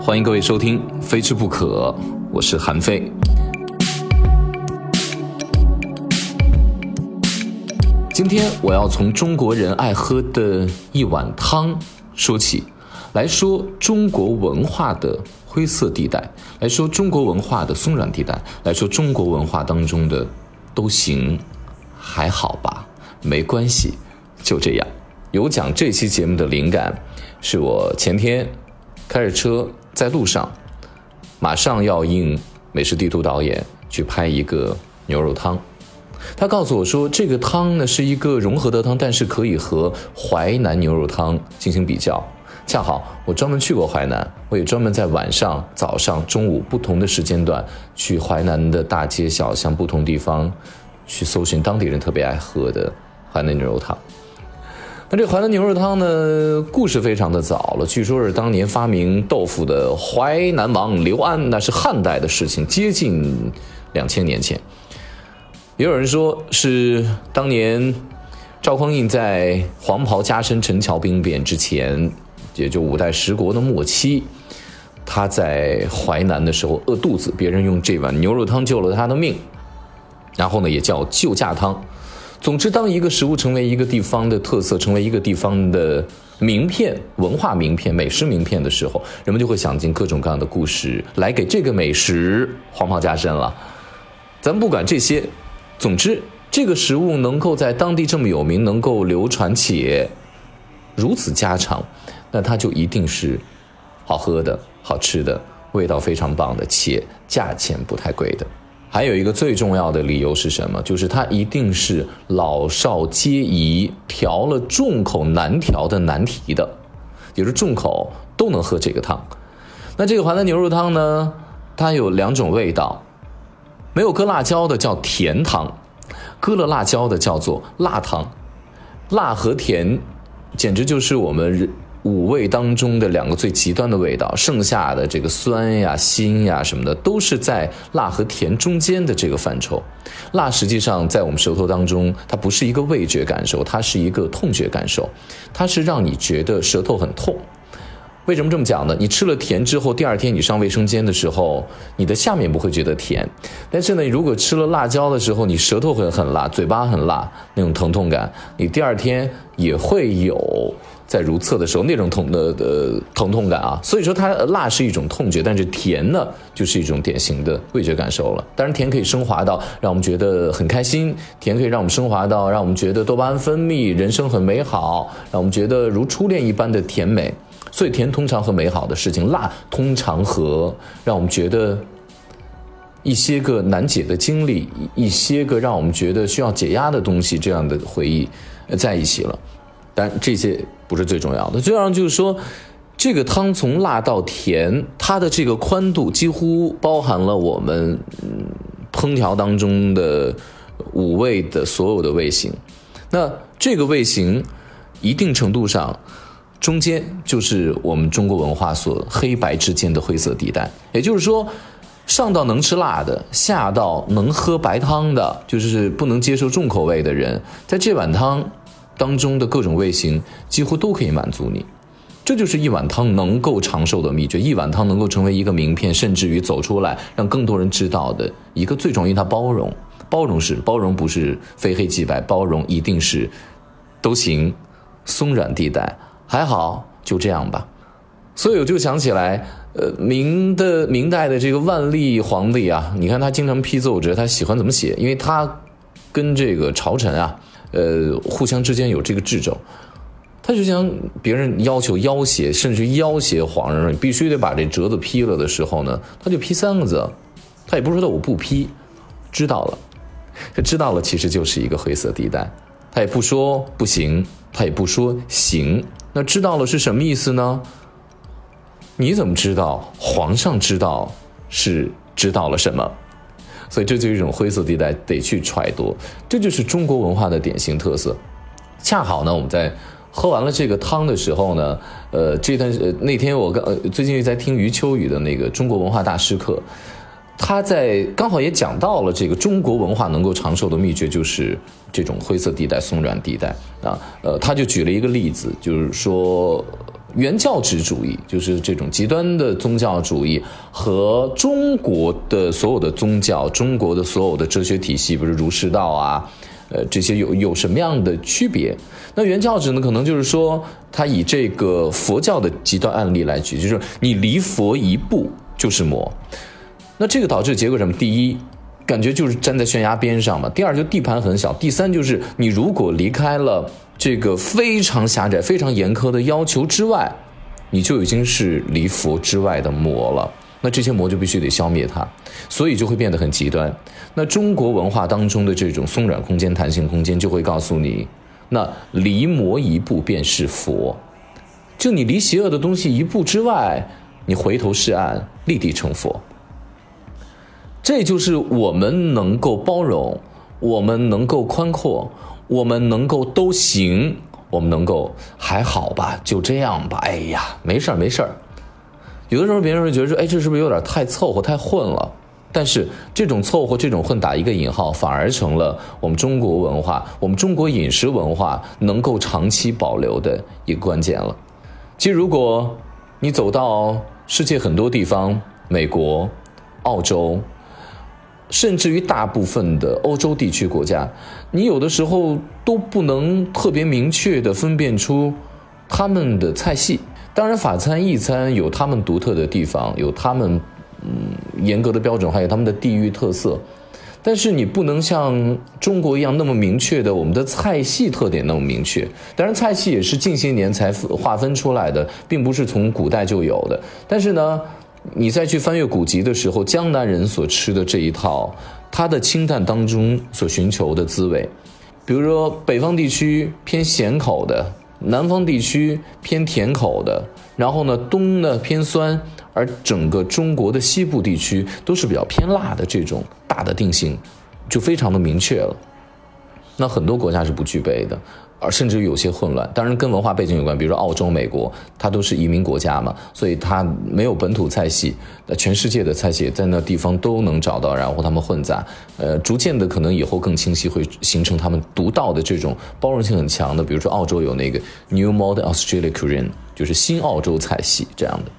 欢迎各位收听《非吃不可》，我是韩非。今天我要从中国人爱喝的一碗汤说起，来说中国文化的灰色地带，来说中国文化的松软地带，来说中国文化当中的都行，还好吧，没关系，就这样。有讲这期节目的灵感，是我前天开着车在路上，马上要应美食地图导演去拍一个牛肉汤。他告诉我说，这个汤呢是一个融合的汤，但是可以和淮南牛肉汤进行比较。恰好我专门去过淮南，我也专门在晚上、早上、中午不同的时间段去淮南的大街小巷、不同地方去搜寻当地人特别爱喝的淮南牛肉汤。那这淮南牛肉汤呢，故事非常的早了，据说是当年发明豆腐的淮南王刘安，那是汉代的事情，接近两千年前。也有人说是当年赵匡胤在黄袍加身陈桥兵变之前，也就五代十国的末期，他在淮南的时候饿肚子，别人用这碗牛肉汤救了他的命，然后呢也叫救驾汤。总之，当一个食物成为一个地方的特色，成为一个地方的名片、文化名片、美食名片的时候，人们就会想尽各种各样的故事来给这个美食黄袍加身了。咱们不管这些，总之，这个食物能够在当地这么有名，能够流传且如此家常，那它就一定是好喝的、好吃的、味道非常棒的，且价钱不太贵的。还有一个最重要的理由是什么？就是它一定是老少皆宜、调了重口难调的难题的，也是重口都能喝这个汤。那这个淮南牛肉汤呢，它有两种味道。没有搁辣椒的叫甜汤，搁了辣椒的叫做辣汤。辣和甜，简直就是我们五味当中的两个最极端的味道。剩下的这个酸呀、辛呀什么的，都是在辣和甜中间的这个范畴。辣实际上在我们舌头当中，它不是一个味觉感受，它是一个痛觉感受，它是让你觉得舌头很痛。为什么这么讲呢？你吃了甜之后，第二天你上卫生间的时候，你的下面不会觉得甜，但是呢，如果吃了辣椒的时候，你舌头会很辣，嘴巴很辣，那种疼痛感，你第二天也会有在如厕的时候那种痛的呃疼痛感啊。所以说，它辣是一种痛觉，但是甜呢，就是一种典型的味觉感受了。当然，甜可以升华到让我们觉得很开心，甜可以让我们升华到让我们觉得多巴胺分泌，人生很美好，让我们觉得如初恋一般的甜美。所以甜通常和美好的事情，辣通常和让我们觉得一些个难解的经历，一些个让我们觉得需要解压的东西，这样的回忆在一起了。但这些不是最重要的，最重要就是说，这个汤从辣到甜，它的这个宽度几乎包含了我们烹调当中的五味的所有的味型。那这个味型，一定程度上。中间就是我们中国文化所黑白之间的灰色地带，也就是说，上到能吃辣的，下到能喝白汤的，就是不能接受重口味的人，在这碗汤当中的各种味型几乎都可以满足你。这就是一碗汤能够长寿的秘诀，一碗汤能够成为一个名片，甚至于走出来让更多人知道的一个最重要，它包容，包容是包容，不是非黑即白，包容一定是都行，松软地带。还好，就这样吧。所以我就想起来，呃，明的明代的这个万历皇帝啊，你看他经常批奏折，他喜欢怎么写？因为他跟这个朝臣啊，呃，互相之间有这个掣肘，他就像别人要求要挟，甚至要挟皇上，你必须得把这折子批了的时候呢，他就批三个字，他也不说的我不批，知道了，这知道了其实就是一个灰色地带，他也不说不行，他也不说行。那知道了是什么意思呢？你怎么知道皇上知道是知道了什么？所以这就是一种灰色地带，得去揣度。这就是中国文化的典型特色。恰好呢，我们在喝完了这个汤的时候呢，呃，这段呃那天我刚呃最近在听余秋雨的那个中国文化大师课，他在刚好也讲到了这个中国文化能够长寿的秘诀，就是这种灰色地带、松软地带啊。呃，他就举了一个例子，就是说原教旨主义，就是这种极端的宗教主义和中国的所有的宗教、中国的所有的哲学体系，比如儒释道啊。呃，这些有有什么样的区别？那原教旨呢？可能就是说，他以这个佛教的极端案例来举，就是你离佛一步就是魔。那这个导致结果什么？第一，感觉就是站在悬崖边上嘛；第二，就地盘很小；第三，就是你如果离开了这个非常狭窄、非常严苛的要求之外，你就已经是离佛之外的魔了。那这些魔就必须得消灭它，所以就会变得很极端。那中国文化当中的这种松软空间、弹性空间，就会告诉你，那离魔一步便是佛。就你离邪恶的东西一步之外，你回头是岸，立地成佛。这就是我们能够包容，我们能够宽阔，我们能够都行，我们能够还好吧，就这样吧。哎呀，没事儿，没事儿。有的时候别人会觉得说，哎，这是不是有点太凑合、太混了？但是这种凑合、这种混打一个引号，反而成了我们中国文化、我们中国饮食文化能够长期保留的一个关键了。其实，如果你走到世界很多地方，美国、澳洲，甚至于大部分的欧洲地区国家，你有的时候都不能特别明确的分辨出他们的菜系。当然，法餐、意餐有他们独特的地方，有他们嗯严格的标准，还有他们的地域特色。但是你不能像中国一样那么明确的，我们的菜系特点那么明确。当然，菜系也是近些年才划分出来的，并不是从古代就有的。但是呢，你再去翻阅古籍的时候，江南人所吃的这一套，它的清淡当中所寻求的滋味，比如说北方地区偏咸口的。南方地区偏甜口的，然后呢，东呢偏酸，而整个中国的西部地区都是比较偏辣的这种大的定性，就非常的明确了。那很多国家是不具备的。而甚至有些混乱，当然跟文化背景有关。比如说澳洲、美国，它都是移民国家嘛，所以它没有本土菜系。那，全世界的菜系在那地方都能找到，然后他们混杂。呃，逐渐的可能以后更清晰，会形成他们独到的这种包容性很强的。比如说澳洲有那个 New Modern Australia Cuisine，就是新澳洲菜系这样的。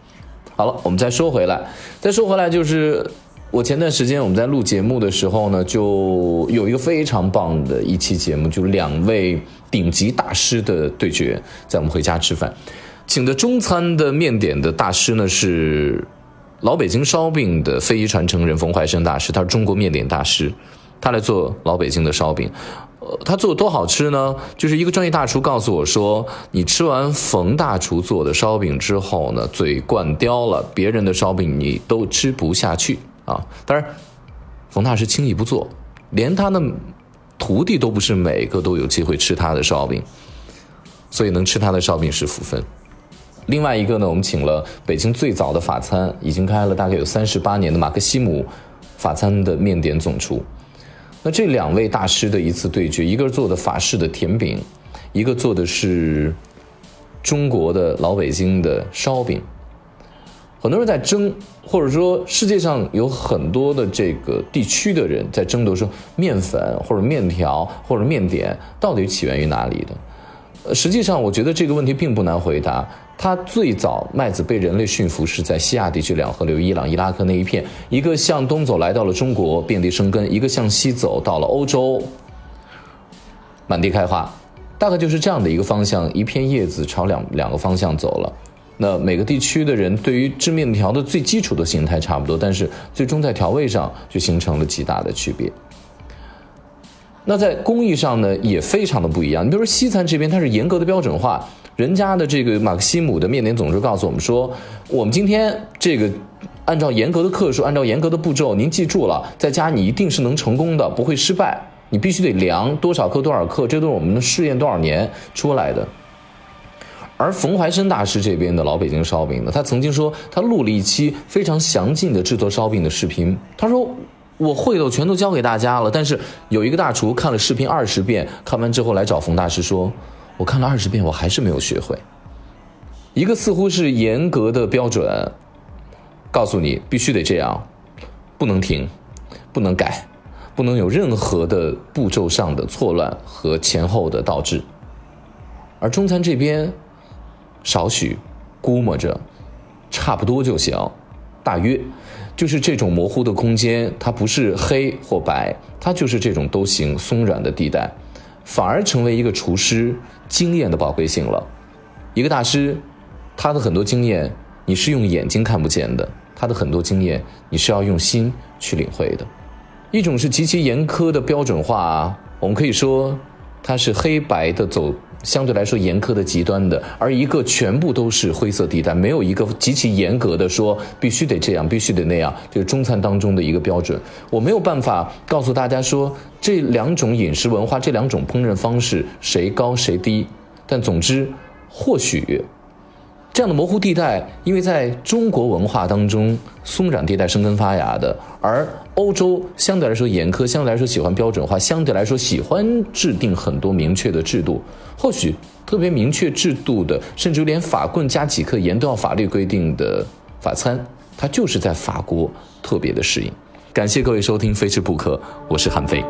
好了，我们再说回来，再说回来就是。我前段时间我们在录节目的时候呢，就有一个非常棒的一期节目，就两位顶级大师的对决，在我们回家吃饭，请的中餐的面点的大师呢是老北京烧饼的非遗传承人冯怀生大师，他是中国面点大师，他来做老北京的烧饼，呃，他做的多好吃呢？就是一个专业大厨告诉我说，你吃完冯大厨做的烧饼之后呢，嘴灌刁了，别人的烧饼你都吃不下去。啊，当然，冯大师轻易不做，连他的徒弟都不是每个都有机会吃他的烧饼，所以能吃他的烧饼是福分。另外一个呢，我们请了北京最早的法餐，已经开了大概有三十八年的马克西姆法餐的面点总厨。那这两位大师的一次对决，一个做的法式的甜饼，一个做的是中国的老北京的烧饼。很多人在争，或者说世界上有很多的这个地区的人在争夺说面粉或者面条或者面点到底起源于哪里的？实际上我觉得这个问题并不难回答。它最早麦子被人类驯服是在西亚地区两河流域伊朗、伊拉克那一片，一个向东走来到了中国遍地生根，一个向西走到了欧洲满地开花，大概就是这样的一个方向，一片叶子朝两两个方向走了。那每个地区的人对于制面条的最基础的形态差不多，但是最终在调味上就形成了极大的区别。那在工艺上呢，也非常的不一样。你比如说西餐这边，它是严格的标准化，人家的这个马克西姆的面点总师告诉我们说，我们今天这个按照严格的克数，按照严格的步骤，您记住了，在家你一定是能成功的，不会失败。你必须得量多少克多少克，这都是我们的试验多少年出来的。而冯怀生大师这边的老北京烧饼呢，他曾经说他录了一期非常详尽的制作烧饼的视频。他说我会的，我全都教给大家了。但是有一个大厨看了视频二十遍，看完之后来找冯大师说，我看了二十遍，我还是没有学会。一个似乎是严格的标准，告诉你必须得这样，不能停，不能改，不能有任何的步骤上的错乱和前后的倒置。而中餐这边，少许估摸着，差不多就行，大约就是这种模糊的空间，它不是黑或白，它就是这种都行松软的地带，反而成为一个厨师经验的宝贵性了。一个大师。他的很多经验，你是用眼睛看不见的；他的很多经验，你是要用心去领会的。一种是极其严苛的标准化，我们可以说，它是黑白的走，相对来说严苛的极端的；而一个全部都是灰色地带，没有一个极其严格的说必须得这样，必须得那样，就是中餐当中的一个标准。我没有办法告诉大家说这两种饮食文化、这两种烹饪方式谁高谁低，但总之，或许。这样的模糊地带，因为在中国文化当中，松软地带生根发芽的，而欧洲相对来说严苛，相对来说喜欢标准化，相对来说喜欢制定很多明确的制度。或许特别明确制度的，甚至连法棍加几克盐都要法律规定的法餐，它就是在法国特别的适应。感谢各位收听《非吃不可》，我是韩飞。